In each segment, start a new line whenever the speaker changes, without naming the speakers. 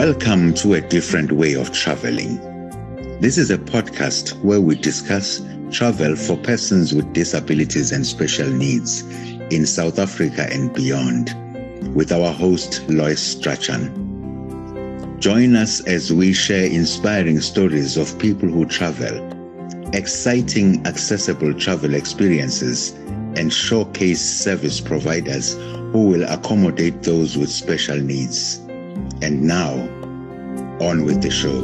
Welcome to a different way of traveling. This is a podcast where we discuss travel for persons with disabilities and special needs in South Africa and beyond with our host, Lois Strachan. Join us as we share inspiring stories of people who travel, exciting, accessible travel experiences, and showcase service providers who will accommodate those with special needs. And now, on with the show.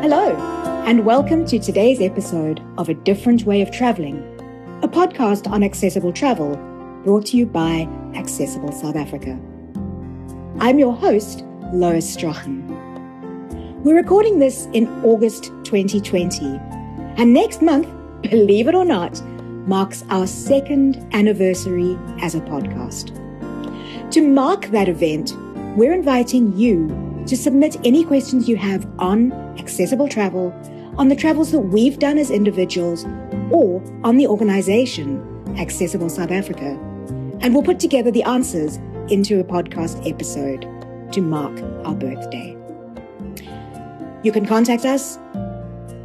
Hello, and welcome to today's episode of A Different Way of Traveling, a podcast on accessible travel brought to you by Accessible South Africa. I'm your host, Lois Strachan. We're recording this in August 2020, and next month, believe it or not, marks our second anniversary as a podcast. To mark that event, we're inviting you to submit any questions you have on accessible travel, on the travels that we've done as individuals, or on the organization, Accessible South Africa. And we'll put together the answers into a podcast episode to mark our birthday. You can contact us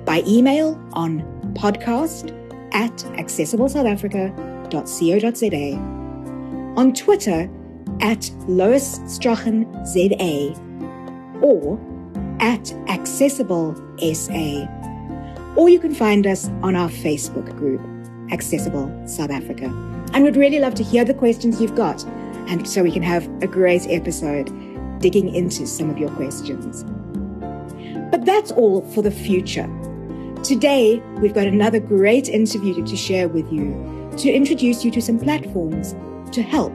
by email on podcast at accessiblesouthafrica.co.za, on Twitter at Lois Strachan ZA or at Accessible SA. Or you can find us on our Facebook group, Accessible South Africa. And we'd really love to hear the questions you've got, and so we can have a great episode digging into some of your questions. But that's all for the future. Today, we've got another great interview to share with you to introduce you to some platforms to help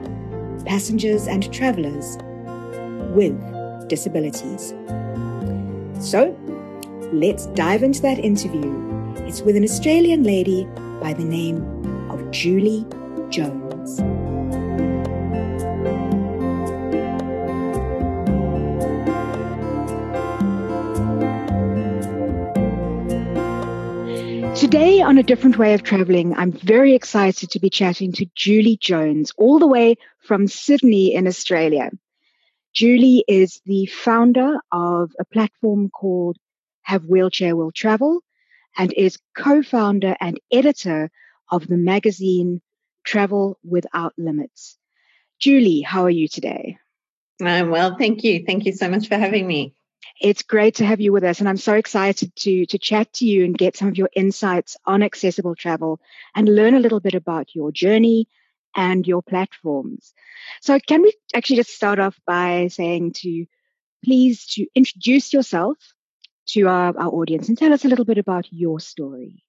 passengers and travelers with disabilities. So, let's dive into that interview. It's with an Australian lady by the name of Julie Jones. Today, on a different way of traveling, I'm very excited to be chatting to Julie Jones, all the way from Sydney in Australia. Julie is the founder of a platform called Have Wheelchair Will Travel and is co-founder and editor of the magazine Travel Without Limits. Julie, how are you today?
I'm well, thank you. Thank you so much for having me.
It's great to have you with us, and I'm so excited to to chat to you and get some of your insights on accessible travel and learn a little bit about your journey and your platforms. So can we actually just start off by saying to please to introduce yourself to our, our audience and tell us a little bit about your story.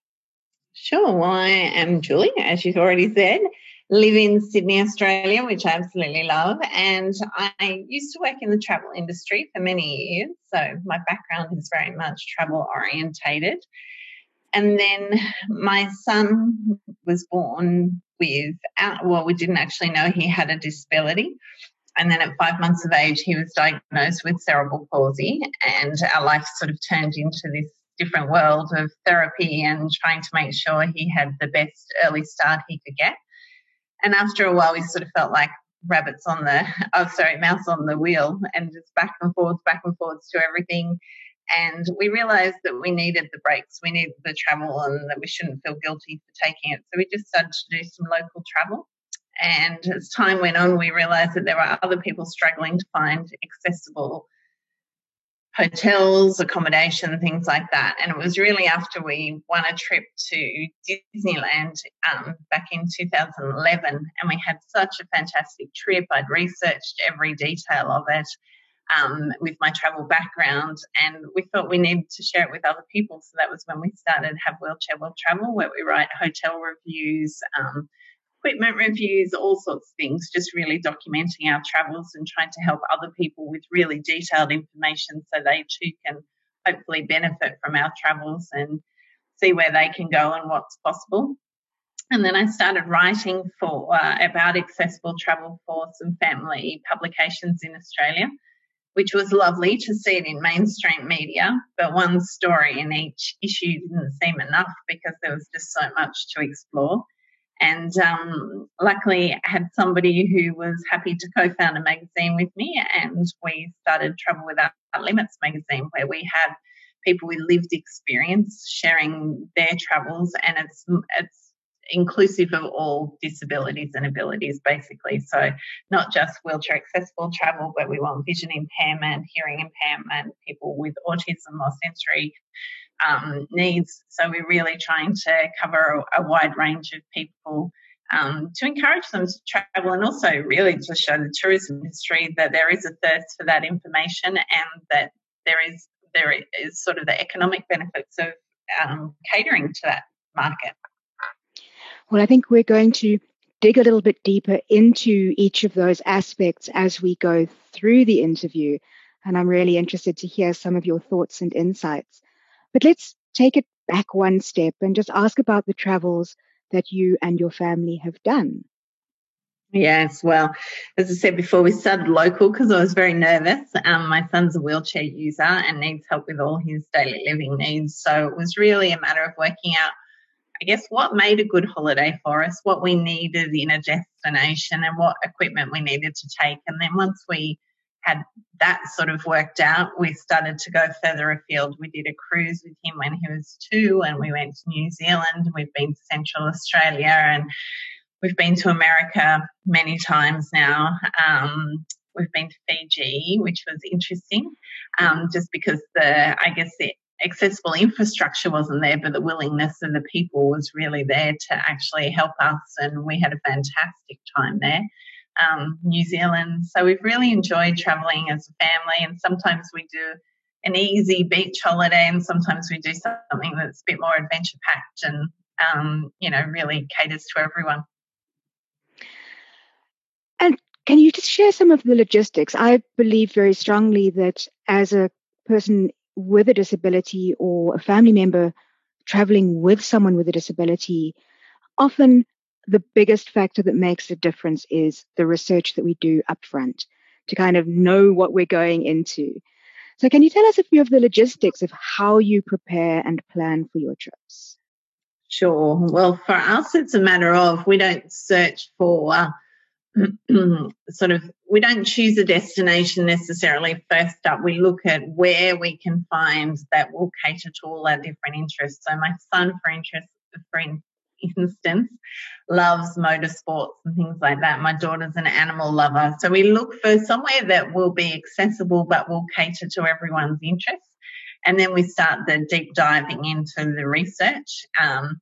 Sure. Well, I am Julie, as you've already said, live in Sydney, Australia, which I absolutely love. And I used to work in the travel industry for many years. So my background is very much travel orientated. And then my son was born with, uh, well, we didn't actually know he had a disability. And then at five months of age, he was diagnosed with cerebral palsy, and our life sort of turned into this different world of therapy and trying to make sure he had the best early start he could get. And after a while, we sort of felt like rabbits on the, oh, sorry, mouse on the wheel, and just back and forwards, back and forwards to everything. And we realized that we needed the breaks, we needed the travel, and that we shouldn't feel guilty for taking it. So we just started to do some local travel. And as time went on, we realized that there were other people struggling to find accessible hotels, accommodation, things like that. And it was really after we won a trip to Disneyland um, back in 2011, and we had such a fantastic trip. I'd researched every detail of it um, with my travel background, and we thought we needed to share it with other people. So that was when we started Have Wheelchair Will Travel, where we write hotel reviews, um, equipment reviews, all sorts of things, just really documenting our travels and trying to help other people with really detailed information so they too can hopefully benefit from our travels and see where they can go and what's possible. And then I started writing for uh, about accessible travel for some family publications in Australia which was lovely to see it in mainstream media. But one story in each issue didn't seem enough because there was just so much to explore. And um, luckily, I had somebody who was happy to co found a magazine with me, and we started Travel Without Limits magazine, where we have people with lived experience sharing their travels, and it's it's inclusive of all disabilities and abilities, basically. So, not just wheelchair accessible travel, but we want vision impairment, hearing impairment, people with autism or sensory um, needs. So, we're really trying to cover a, a wide range of people. Um, to encourage them to travel and also really to show the tourism industry that there is a thirst for that information and that there is there is sort of the economic benefits of um, catering to that market.
Well, I think we're going to dig a little bit deeper into each of those aspects as we go through the interview. And I'm really interested to hear some of your thoughts and insights. But let's take it back one step and just ask about the travels that you and your family have done.
Yes, well, as I said before, we started local because I was very nervous. Um, my son's a wheelchair user and needs help with all his daily living needs. So it was really a matter of working out I guess, what made a good holiday for us, what we needed in a destination, and what equipment we needed to take. And then once we had that sort of worked out, we started to go further afield. We did a cruise with him when he was two, and we went to New Zealand. We've been to Central Australia, and we've been to America many times now. Um, we've been to Fiji, which was interesting, um, just because the I guess the accessible infrastructure wasn't there, but the willingness of the people was really there to actually help us, and we had a fantastic time there. Um, New Zealand. So we've really enjoyed traveling as a family, and sometimes we do an easy beach holiday, and sometimes we do something that's a bit more adventure packed and um, you know really caters to everyone.
And can you just share some of the logistics? I believe very strongly that as a person with a disability or a family member traveling with someone with a disability, often the biggest factor that makes a difference is the research that we do upfront to kind of know what we're going into. So, can you tell us a few of the logistics of how you prepare and plan for your trips?
Sure. Well, for us, it's a matter of we don't search for sort of we don't choose a destination necessarily first up we look at where we can find that will cater to all our different interests so my son for interest for instance loves motorsports and things like that. My daughter's an animal lover. So we look for somewhere that will be accessible but will cater to everyone's interests. And then we start the deep diving into the research um,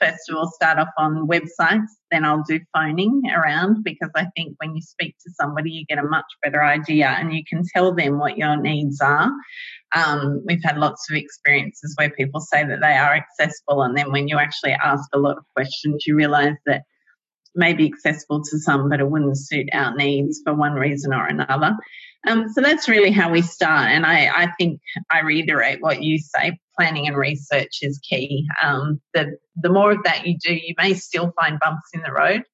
first of all start off on websites, then I'll do phoning around because I think when you speak to somebody, you get a much better idea and you can tell them what your needs are. Um, we've had lots of experiences where people say that they are accessible, and then when you actually ask a lot of questions, you realize that may be accessible to some, but it wouldn't suit our needs for one reason or another. Um, so that's really how we start. And I, I, think I reiterate what you say planning and research is key. Um, the, the more of that you do, you may still find bumps in the road.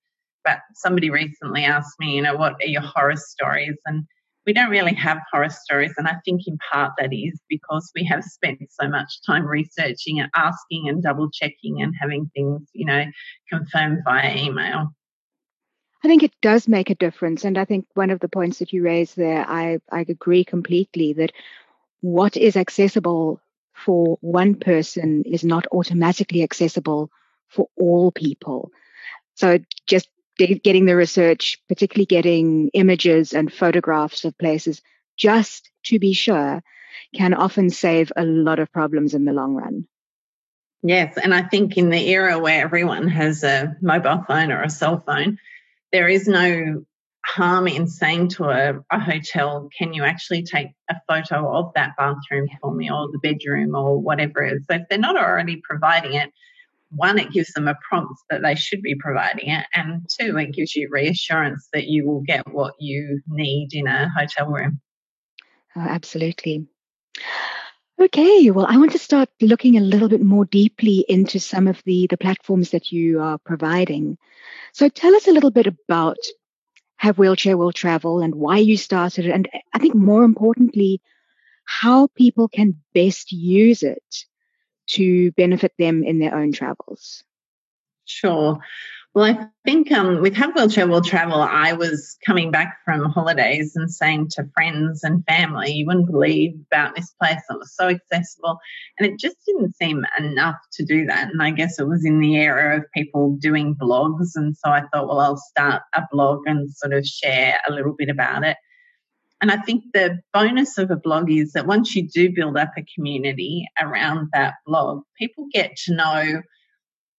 But somebody recently asked me, you know, what are your horror stories? And we don't really have horror stories. And I think in part that is because we have spent so much time researching and asking and double checking and having things, you know, confirmed via email.
I think it does make a difference. And I think one of the points that you raised there, I, I agree completely that what is accessible for one person is not automatically accessible for all people. So just getting the research, particularly getting images and photographs of places, just to be sure, can often save a lot of problems in the long run.
Yes, and I think in the era where everyone has a mobile phone or a cell phone, there is no harm in saying to a, a, hotel, can you actually take a photo of that bathroom for me or the bedroom or whatever it is? So if they're not already providing it, one, it gives them a prompt that they should be providing it, and two, it gives you reassurance that you will get what you need in a hotel room.
Oh, absolutely. Okay, well, I want to start looking a little bit more deeply into some of the, the platforms that you are providing. So tell us a little bit about Have Wheelchair Will Travel and why you started it. And I think more importantly, how people can best use it to benefit them in their own travels.
Sure. Well, I think um, with Have Wheelchair Will Travel, I was coming back from holidays and saying to friends and family, you wouldn't believe about this place. It was so accessible. And it just didn't seem enough to do that. And I guess it was in the era of people doing blogs. And so I thought, well, I'll start a blog and sort of share a little bit about it. And I think the bonus of a blog is that once you do build up a community around that blog, people get to know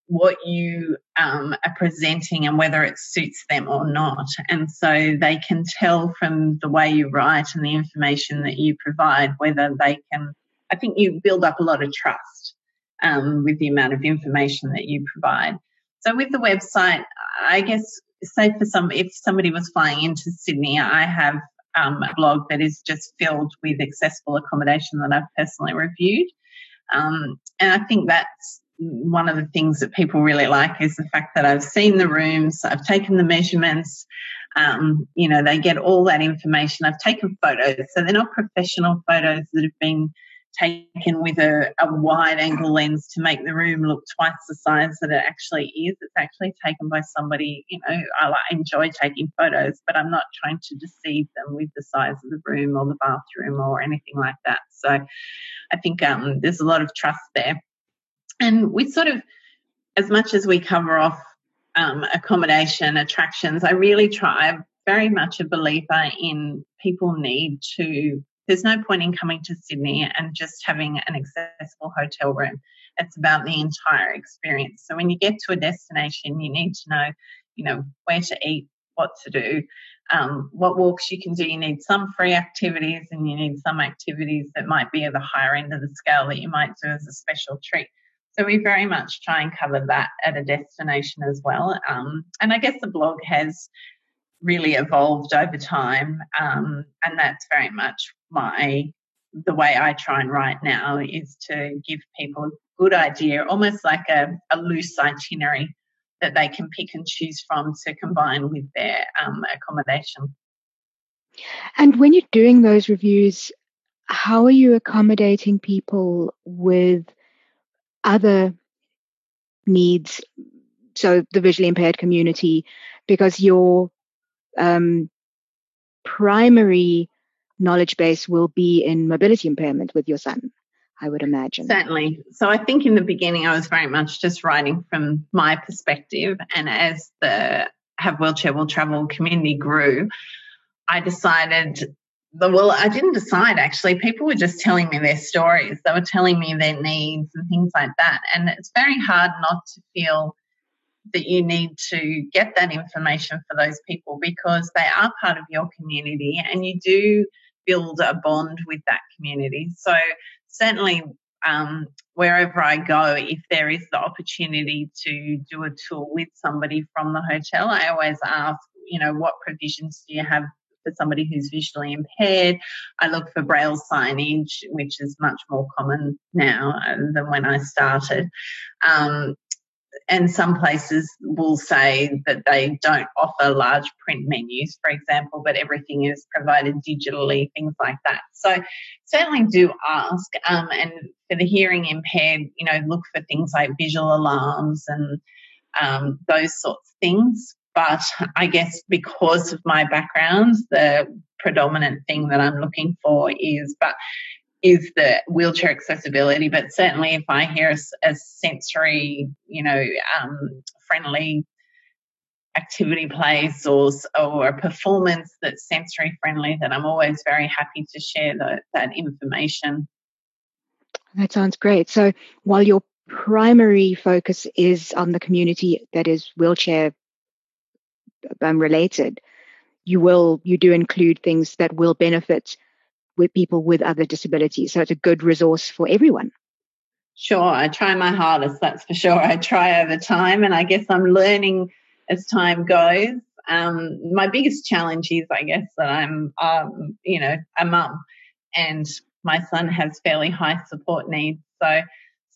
what you um, are presenting and whether it suits them or not. And so they can tell from the way you write and the information that you provide whether they can. I think you build up a lot of trust um, with the amount of information that you provide. So with the website, I guess, say for some, if somebody was flying into Sydney, I have um, a blog that is just filled with accessible accommodation that I've personally reviewed. Um, and I think that's one of the things that people really like is the fact that I've seen the rooms, I've taken the measurements, um, you know, they get all that information. I've taken photos, so they're not professional photos that have been taken with a, a wide angle lens to make the room look twice the size that it actually is. It's actually taken by somebody, you know, I enjoy taking photos, but I'm not trying to deceive them with the size of the room or the bathroom or anything like that. So I think um, there's a lot of trust there. And we sort of, as much as we cover off um, accommodation, attractions, I really try, I'm very much a believer in people need to there's no point in coming to Sydney and just having an accessible hotel room. It's about the entire experience. So when you get to a destination, you need to know, you know, where to eat, what to do, um, what walks you can do. You need some free activities and you need some activities that might be at the higher end of the scale that you might do as a special treat. So we very much try and cover that at a destination as well. Um, and I guess the blog has really evolved over time, um, and that's very much my the way I try and write now is to give people a good idea, almost like a, a loose itinerary that they can pick and choose from to combine with their um, accommodation.
And when you're doing those reviews, how are you accommodating people with other needs? So the visually impaired community, because your um, primary knowledge base will be in mobility impairment with your son, I would imagine.
Certainly. So I think in the beginning, I was very much just writing from my perspective. And as the Have Wheelchair Will Travel community grew, I decided well, I didn't decide actually. People were just telling me their stories. They were telling me their needs and things like that. And it's very hard not to feel that you need to get that information for those people because they are part of your community and you do build a bond with that community. So certainly um, wherever I go, if there is the opportunity to do a tour with somebody from the hotel, I always ask, you know, what provisions do you have for somebody who's visually impaired? I look for braille signage, which is much more common now uh, than when I started. Um, and some places will say that they don't offer large print menus, for example, but everything is provided digitally, things like that. So certainly do ask. Um, and for the hearing impaired, you know, look for things like visual alarms and um, those sorts of things. But I guess because of my background, the predominant thing that I'm looking for is, but is the wheelchair accessibility, but certainly if I hear a, a sensory, you know, um, friendly activity place or or a performance that's sensory friendly, then I'm always very happy to share the, that information.
That sounds great. So while your primary focus is on the community that is wheelchair um, related, you will you do include things that will benefit with people with other disabilities. So it's a good resource for everyone.
Sure, I try my hardest, that's for sure. I try over time, and I guess I'm learning as time goes. Um, my biggest challenge is, I guess, that I'm, um, you know, a mum, and my son has fairly high support needs. So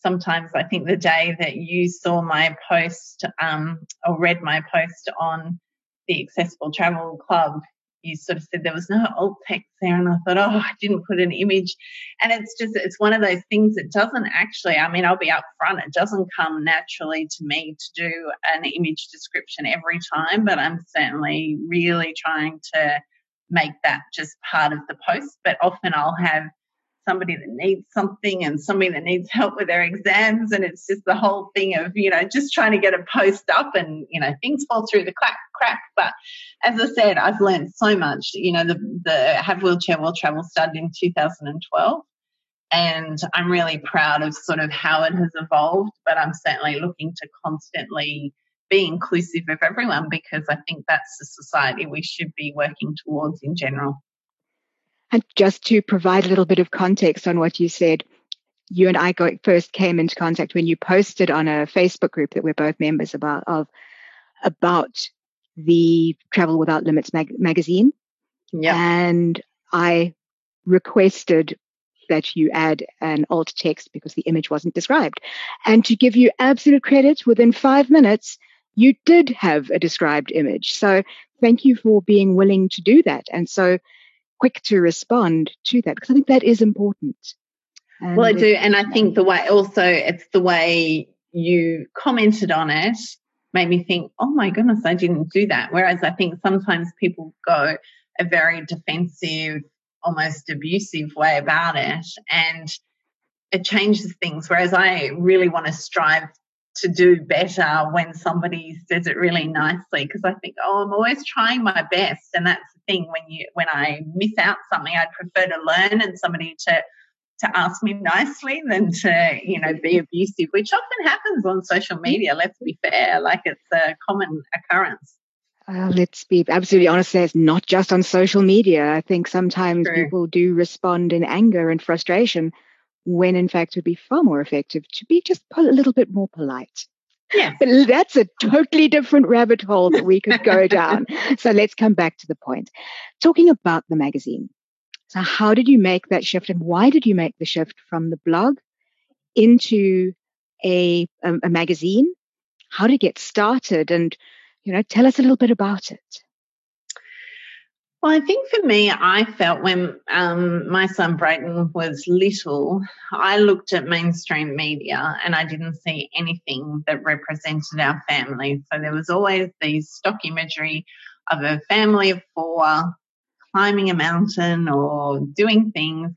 sometimes I think the day that you saw my post um, or read my post on the Accessible Travel Club, you sort of said there was no alt text there, and I thought, oh, I didn't put an image. And it's just, it's one of those things that doesn't actually, I mean, I'll be upfront, it doesn't come naturally to me to do an image description every time, but I'm certainly really trying to make that just part of the post. But often I'll have somebody that needs something and somebody that needs help with their exams. And it's just the whole thing of you know just trying to get a post up and you know things fall through the crack crack. But as i said i've learned so much. You know the the have wheelchair will travel started in 2012 and i'm really proud of sort of how it has evolved but i'm certainly looking to constantly be inclusive of everyone because i think that's the society we should be working towards in general
and just to provide a little bit of context on what you said, you and I got, first came into contact when you posted on a Facebook group that we're both members about of about the Travel Without Limits mag- magazine.
Yeah.
And I requested that you add an alt text because the image wasn't described. And to give you absolute credit, within five minutes, you did have a described image. So thank you for being willing to do that. And so quick to respond to that because I think that is important.
And well, I do, and I think the way also it's the way you commented on it made me think, oh my goodness, I didn't do that. Whereas I think sometimes people go a very defensive, almost abusive way about it, and it changes things. Whereas I really want to strive to do better when somebody says it really nicely because I think, oh, I'm always trying my best, and that's the thing. When you when I miss out something, I'd prefer to learn and somebody to to ask me nicely than to you know be abusive, which often happens on social media. Let's be fair, like it's a common occurrence.
Uh, let's be absolutely honest. There's not just on social media. I think sometimes True. people do respond in anger and frustration when in fact it would be far more effective to be just a little bit more polite.
Yeah.
But that's a totally different rabbit hole that we could go down. So let's come back to the point. Talking about the magazine. So how did you make that shift and why did you make the shift from the blog into a, a, a magazine? How did it get started? And, you know, tell us a little bit about it.
Well, I think for me, I felt when um, my son Brayton was little, I looked at mainstream media and I didn't see anything that represented our family. So there was always these stock imagery of a family of four climbing a mountain or doing things.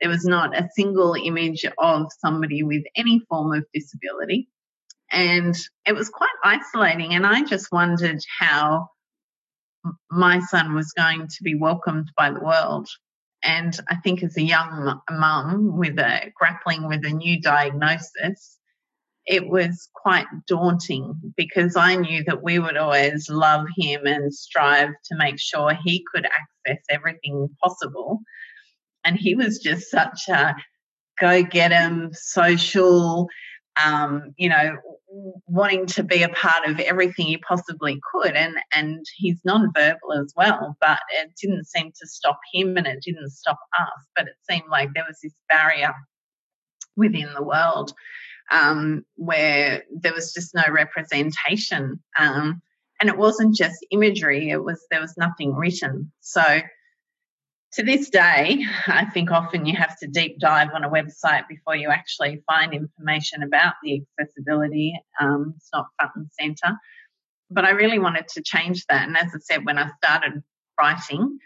There was not a single image of somebody with any form of disability. And it was quite isolating. And I just wondered how my son was going to be welcomed by the world. And I think as a young mum with a grappling with a new diagnosis, it was quite daunting because I knew that we would always love him and strive to make sure he could access everything possible. And he was just such a go get him, social, um, you know, wanting to be a part of everything he possibly could. And, and he's nonverbal as well, but it didn't seem to stop him and it didn't stop us. But it seemed like there was this barrier within the world um, where there was just no representation. Um, and it wasn't just imagery, it was there was nothing written. So to this day, I think often you have to deep dive on a website before you actually find information about the accessibility. Um, it's not front and center. But I really wanted to change that. And as I said, when I started writing,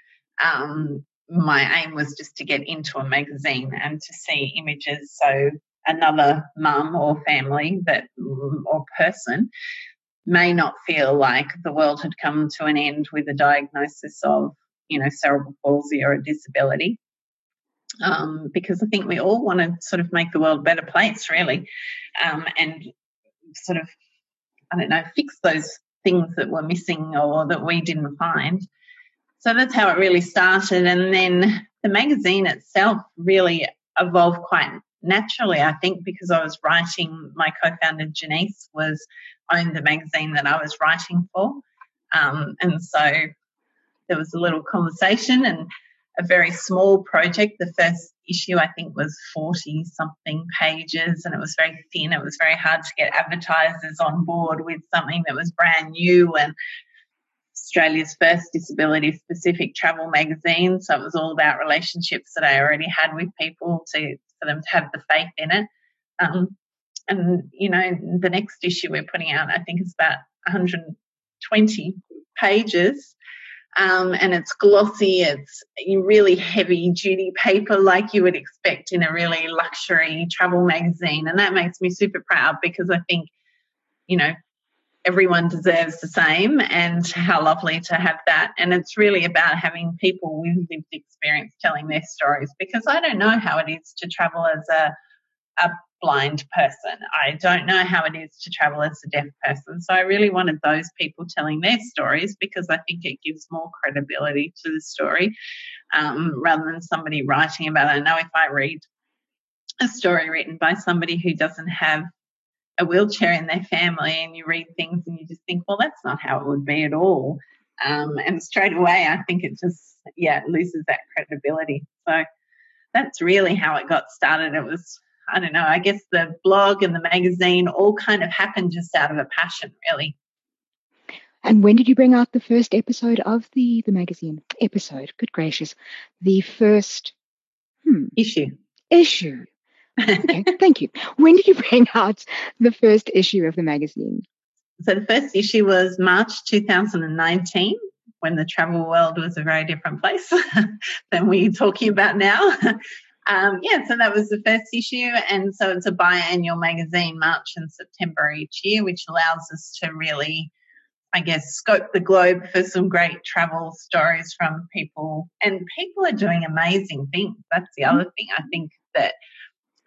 um, my aim was just to get into a magazine and to see images so another mum or family that or person may not feel like the world had come to an end with a diagnosis of you know, cerebral palsy or a disability. Um, because I think we all want to sort of make the world a better place, really, um, and sort of, I don't know, fix those things that were missing or that we didn't find. So that's how it really started. And then the magazine itself really evolved quite naturally, I think, because I was writing, my co founder Janice was owned the magazine that I was writing for. Um, and so there was a little conversation and a very small project. The first issue, I think, was 40 something pages and it was very thin. It was very hard to get advertisers on board with something that was brand new. And Australia's first disability specific travel magazine. So it was all about relationships that I already had with people to for them to have the faith in it. Um, and you know, the next issue we're putting out, I think, is about 120 pages. Um, and it's glossy, it's really heavy duty paper like you would expect in a really luxury travel magazine. And that makes me super proud because I think, you know, everyone deserves the same and how lovely to have that. And it's really about having people with lived experience telling their stories because I don't know how it is to travel as a, a blind person. I don't know how it is to travel as a deaf person. So I really wanted those people telling their stories because I think it gives more credibility to the story um, rather than somebody writing about it. I know if I read a story written by somebody who doesn't have a wheelchair in their family and you read things and you just think, well, that's not how it would be at all. Um, and straight away, I think it just, yeah, it loses that credibility. So that's really how it got started. It was, I don't know, I guess the blog and the magazine all kind of happened just out of a passion, really.
And when did you bring out the first episode of the the magazine? Episode, good gracious, the first
hmm, issue.
Issue okay, thank you. When did you bring out the first issue of the magazine?
So the first issue was March 2019 when the travel world was a very different place than we're talking about now. Um, yeah, so that was the first issue. And so it's a biannual magazine, March and September each year, which allows us to really, I guess, scope the globe for some great travel stories from people. And people are doing amazing things. That's the other thing. I think that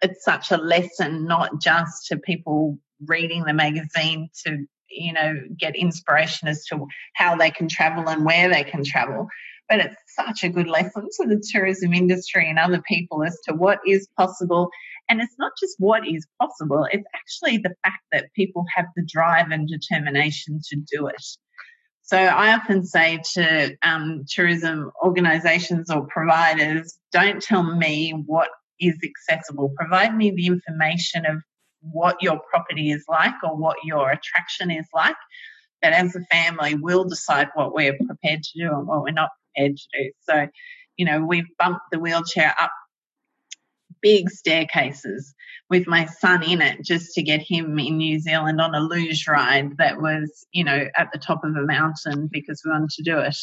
it's such a lesson, not just to people reading the magazine to you know get inspiration as to how they can travel and where they can travel but it's such a good lesson to the tourism industry and other people as to what is possible and it's not just what is possible it's actually the fact that people have the drive and determination to do it so I often say to um, tourism organisations or providers, don't tell me what is accessible. Provide me the information of what your property is like or what your attraction is like. But as a family, we'll decide what we're prepared to do and what we're not prepared to do. So, you know, we've bumped the wheelchair up big staircases with my son in it just to get him in New Zealand on a luge ride that was, you know, at the top of a mountain because we wanted to do it.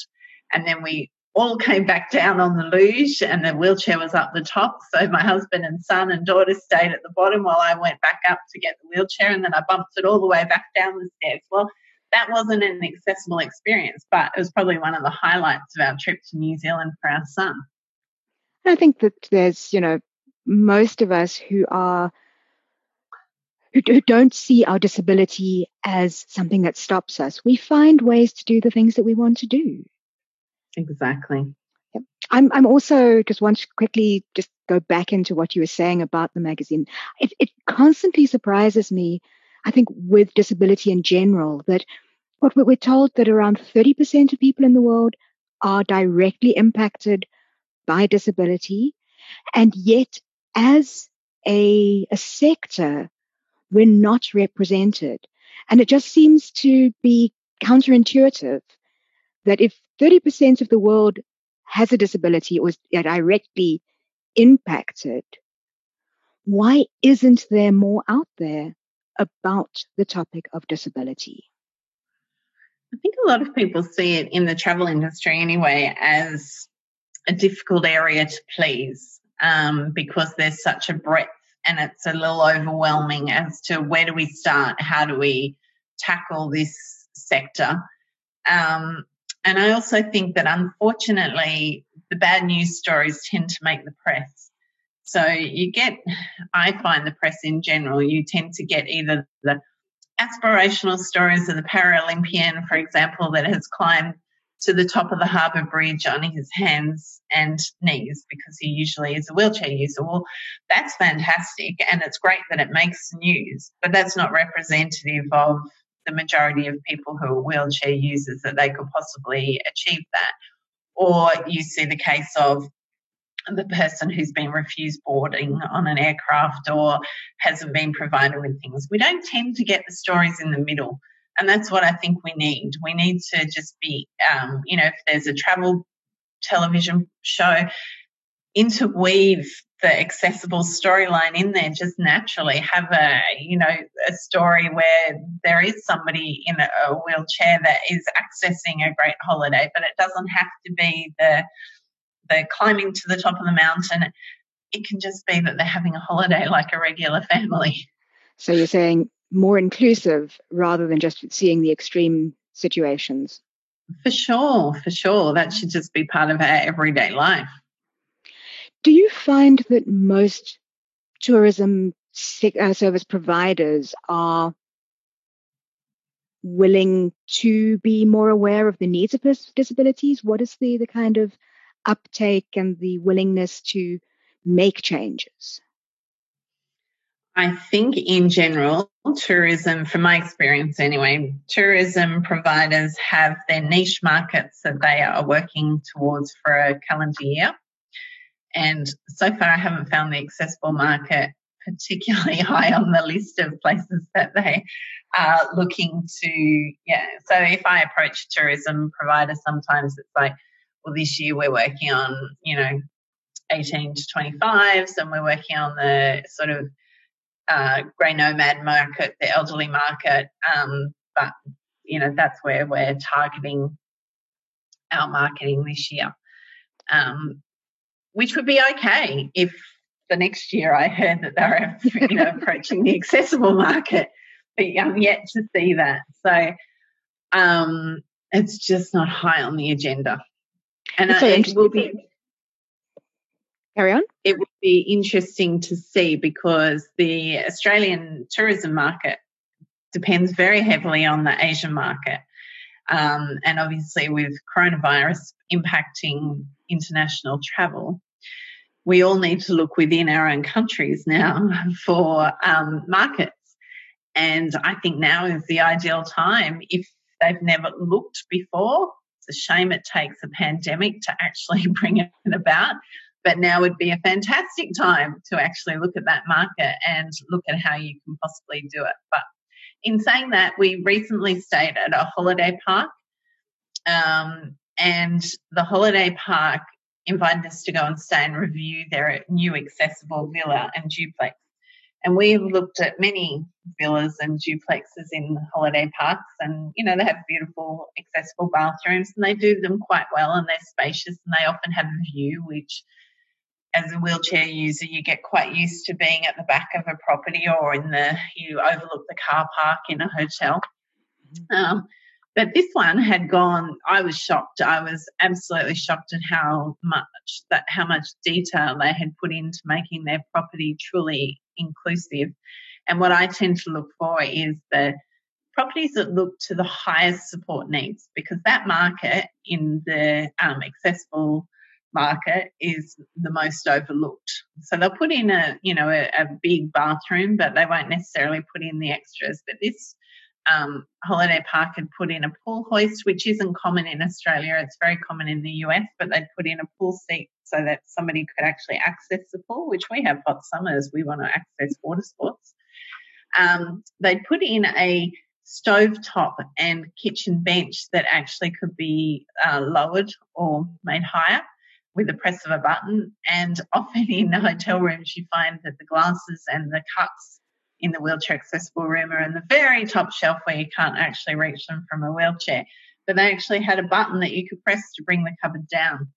And then we all came back down on the luge and the wheelchair was up the top. So my husband and son and daughter stayed at the bottom while I went back up to get the wheelchair and then I bumped it all the way back down the stairs. Well, that wasn't an accessible experience, but it was probably one of the highlights of our trip to New Zealand for our son.
I think that there's, you know, most of us who are who don't see our disability as something that stops us. We find ways to do the things that we want to do.
Exactly.
Yep. I'm I'm also just want to quickly just go back into what you were saying about the magazine. It it constantly surprises me, I think, with disability in general, that what we're told that around 30% of people in the world are directly impacted by disability. And yet, as a, a sector, we're not represented. And it just seems to be counterintuitive that if 30% of the world has a disability or is directly impacted, why isn't there more out there about the topic of disability?
I think a lot of people see it in the travel industry anyway as a difficult area to please um, because there's such a breadth and it's a little overwhelming as to where do we start? How do we tackle this sector? Um, and I also think that unfortunately, the bad news stories tend to make the press. So you get, I find the press in general, you tend to get either the aspirational stories of the Paralympian, for example, that has climbed to the top of the harbour bridge on his hands and knees because he usually is a wheelchair user. Well, that's fantastic and it's great that it makes news, but that's not representative of the majority of people who are wheelchair users that they could possibly achieve that. Or you see the case of the person who's been refused boarding on an aircraft or hasn't been provided with things. We don't tend to get the stories in the middle. And that's what I think we need. We need to just be, um, you know, if there's a travel television show, interweave the accessible storyline in there just naturally have a you know a story where there is somebody in a wheelchair that is accessing a great holiday but it doesn't have to be the the climbing to the top of the mountain it can just be that they're having a holiday like a regular family.
So you're saying more inclusive rather than just seeing the extreme situations?
For sure for sure. That should just be part of our everyday life.
Do you find that most tourism uh, service providers are willing to be more aware of the needs of disabilities? What is the, the kind of uptake and the willingness to make changes?
I think in general, tourism, from my experience anyway, tourism providers have their niche markets that they are working towards for a calendar year. And so far, I haven't found the accessible market particularly high on the list of places that they are looking to. Yeah. So if I approach tourism provider, sometimes it's like, well, this year we're working on, you know, 18 to 25s and we're working on the sort of uh, grey nomad market, the elderly market. Um, but, you know, that's where we're targeting our marketing this year. Um, which would be okay if the next year I heard that they were you know approaching the accessible market, but I'm yet to see that. So um, it's just not high on the agenda,
and so it will be. Carry on.
It would be interesting to see because the Australian tourism market depends very heavily on the Asian market. Um, and obviously, with coronavirus impacting international travel, we all need to look within our own countries now for um, markets. And I think now is the ideal time if they've never looked before. It's a shame it takes a pandemic to actually bring it about. But now would be a fantastic time to actually look at that market and look at how you can possibly do it. But in saying that, we recently stayed at a holiday park. Um, and the holiday park invited us to go and stay and review their new accessible villa and duplex. And we've looked at many villas and duplexes in holiday parks, and you know, they have beautiful accessible bathrooms and they do them quite well and they're spacious and they often have a view, which as a wheelchair user, you get quite used to being at the back of a property or in the, you overlook the car park in a hotel. Mm-hmm. Um, but this one had gone, I was shocked. I was absolutely shocked at how much that how much detail they had put into making their property truly inclusive. And what I tend to look for is the properties that look to the highest support needs because that market in the um, accessible market is the most overlooked. So they'll put in a you know a, a, big bathroom, but they won't necessarily put in the extras. But this um, Holiday Park had put in a pool hoist, which isn't common in Australia. It's very common in the US, but they'd put in a pool seat so that somebody could actually access the pool, which we have hot summers. We want to access water sports. Um, they'd put in a stove top and kitchen bench that actually could be uh, lowered or made higher with the press of a button. And often in hotel rooms, you find that the glasses and the cups in the wheelchair accessible room are in the very top shelf where you can't actually reach them from a wheelchair. But they actually had a button that you could press to bring the cupboard down.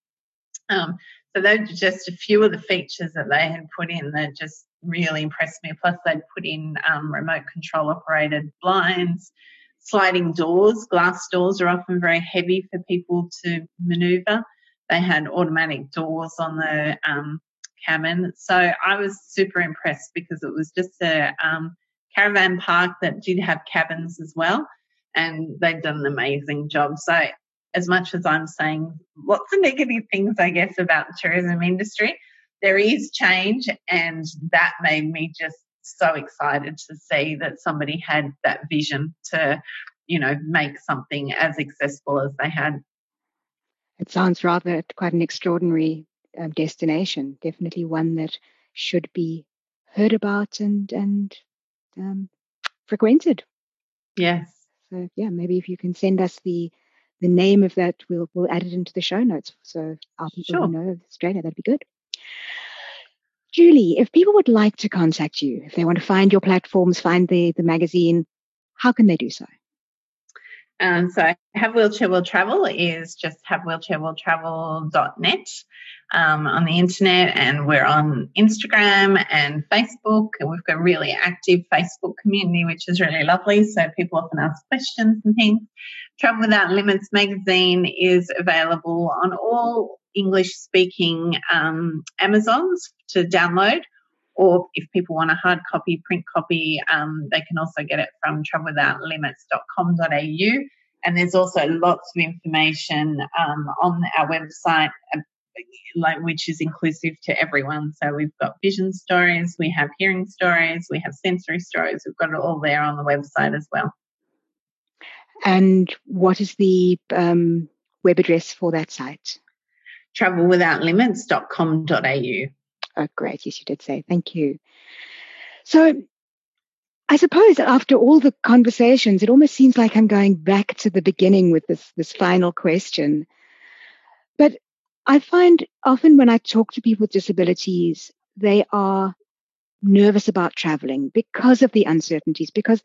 Um, so those are just a few of the features that they had put in that just really impressed me. Plus, they'd put in um, remote control operated blinds, sliding doors. Glass doors are often very heavy for people to maneuver. They had automatic doors on the um, So I was super impressed because it was just a um, caravan park that did have cabins as well, and they've done an amazing job. So as much as I'm saying lots of negative things, I guess, about the tourism industry, there is change, and that made me just so excited to see that somebody had that vision to, you know, make something as accessible as they had.
It sounds rather quite an extraordinary um, destination. Definitely one that should be heard about and and um, frequented.
Yes,
So yeah, maybe if you can send us the the name of that, we'll we'll add it into the show notes. So our people sure. know Australia, that'd be good. Julie, if people would like to contact you, if they want to find your platforms, find the the magazine, how can they do so?
Um, so Have Wheelchair Will Travel is just havewheelchairwilltravel.net um, on the internet and we're on Instagram and Facebook and we've got a really active Facebook community which is really lovely so people often ask questions and things. Travel Without Limits magazine is available on all English speaking um, Amazons to download or if people want a hard copy, print copy, um, they can also get it from travelwithoutlimits.com.au. And there's also lots of information um, on our website, like which is inclusive to everyone. So we've got vision stories, we have hearing stories, we have sensory stories. We've got it all there on the website as well.
And what is the um, web address for that site?
travelwithoutlimits.com.au.
Oh, great. Yes, you did say. Thank you. So I suppose after all the conversations, it almost seems like I'm going back to the beginning with this, this final question. But I find often when I talk to people with disabilities, they are nervous about traveling because of the uncertainties, because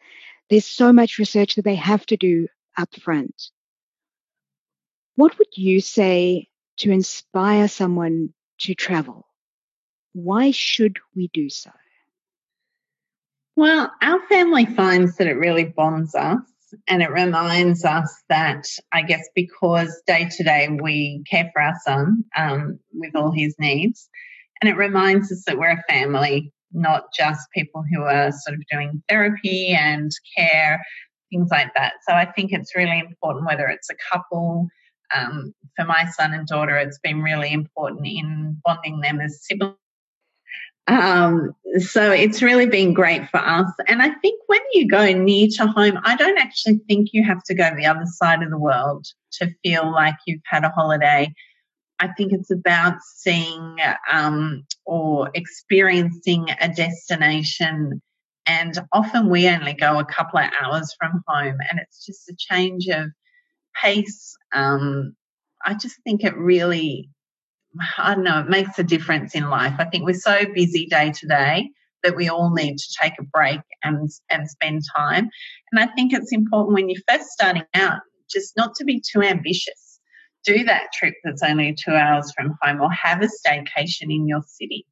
there's so much research that they have to do up front. What would you say to inspire someone to travel? Why should we do so?
Well, our family finds that it really bonds us and it reminds us that I guess because day to day we care for our son um, with all his needs, and it reminds us that we're a family, not just people who are sort of doing therapy and care, things like that. So I think it's really important whether it's a couple. Um, for my son and daughter, it's been really important in bonding them as siblings um, so it's really been great for us. And I think when you go near to home, I don't actually think you have to go the other side of the world to feel like you've had a holiday. I think it's about seeing um, or experiencing a destination. And often we only go a couple of hours from home, and it's just a change of pace. Um, I just think it really I don't know, it makes a difference in life. I think we're so busy day to day that we all need to take a break and and spend time. And I think it's important when you're first starting out, just not to be too ambitious. Do that trip that's only two hours from home, or have a staycation in your city.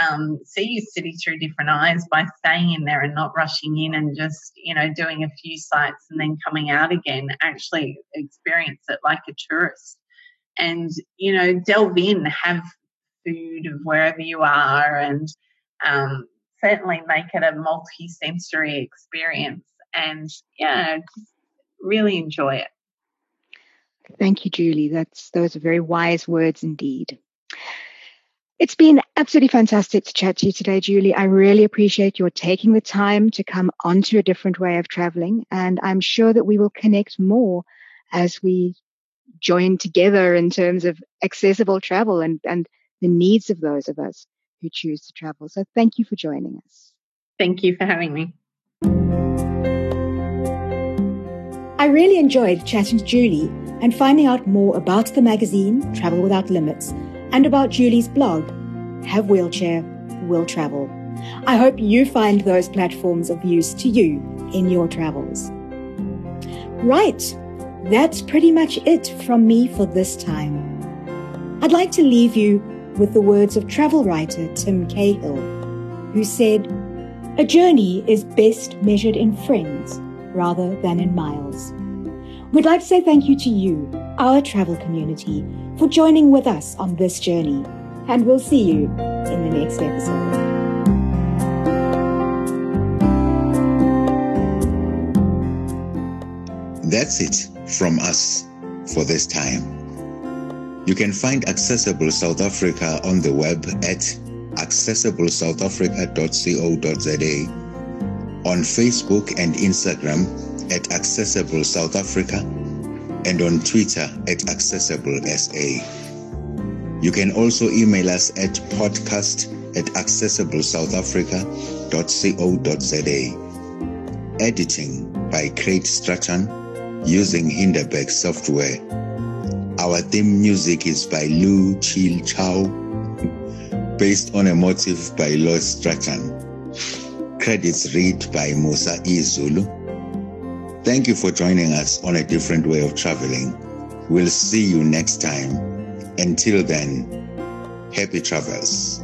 Um, see your city through different eyes by staying in there and not rushing in and just you know doing a few sites and then coming out again. Actually, experience it like a tourist and you know delve in have food of wherever you are and um, certainly make it a multi-sensory experience and yeah really enjoy it
thank you julie that's those are very wise words indeed it's been absolutely fantastic to chat to you today, Julie. I really appreciate your taking the time to come onto a different way of traveling. And I'm sure that we will connect more as we join together in terms of accessible travel and, and the needs of those of us who choose to travel. So thank you for joining us.
Thank you for having me.
I really enjoyed chatting to Julie and finding out more about the magazine Travel Without Limits and about Julie's blog, Have Wheelchair, Will Travel. I hope you find those platforms of use to you in your travels. Right. That's pretty much it from me for this time. I'd like to leave you with the words of travel writer Tim Cahill, who said, A journey is best measured in friends rather than in miles. We'd like to say thank you to you, our travel community, for joining with us on this journey, and we'll see you in the next episode.
That's it from us for this time. You can find Accessible South Africa on the web at accessiblesouthafrica.co.za, on Facebook and Instagram at Accessible South Africa, and on Twitter at Accessible SA. You can also email us at podcast at accessiblesouthafrica.co.za. Editing by Craig Stratton using Hindenburg software. Our theme music is by Lu Chil Chow, based on a motif by Lloyd Strachan. Credits read by Musa Izulu. Thank you for joining us on a different way of traveling. We'll see you next time. Until then, happy travels.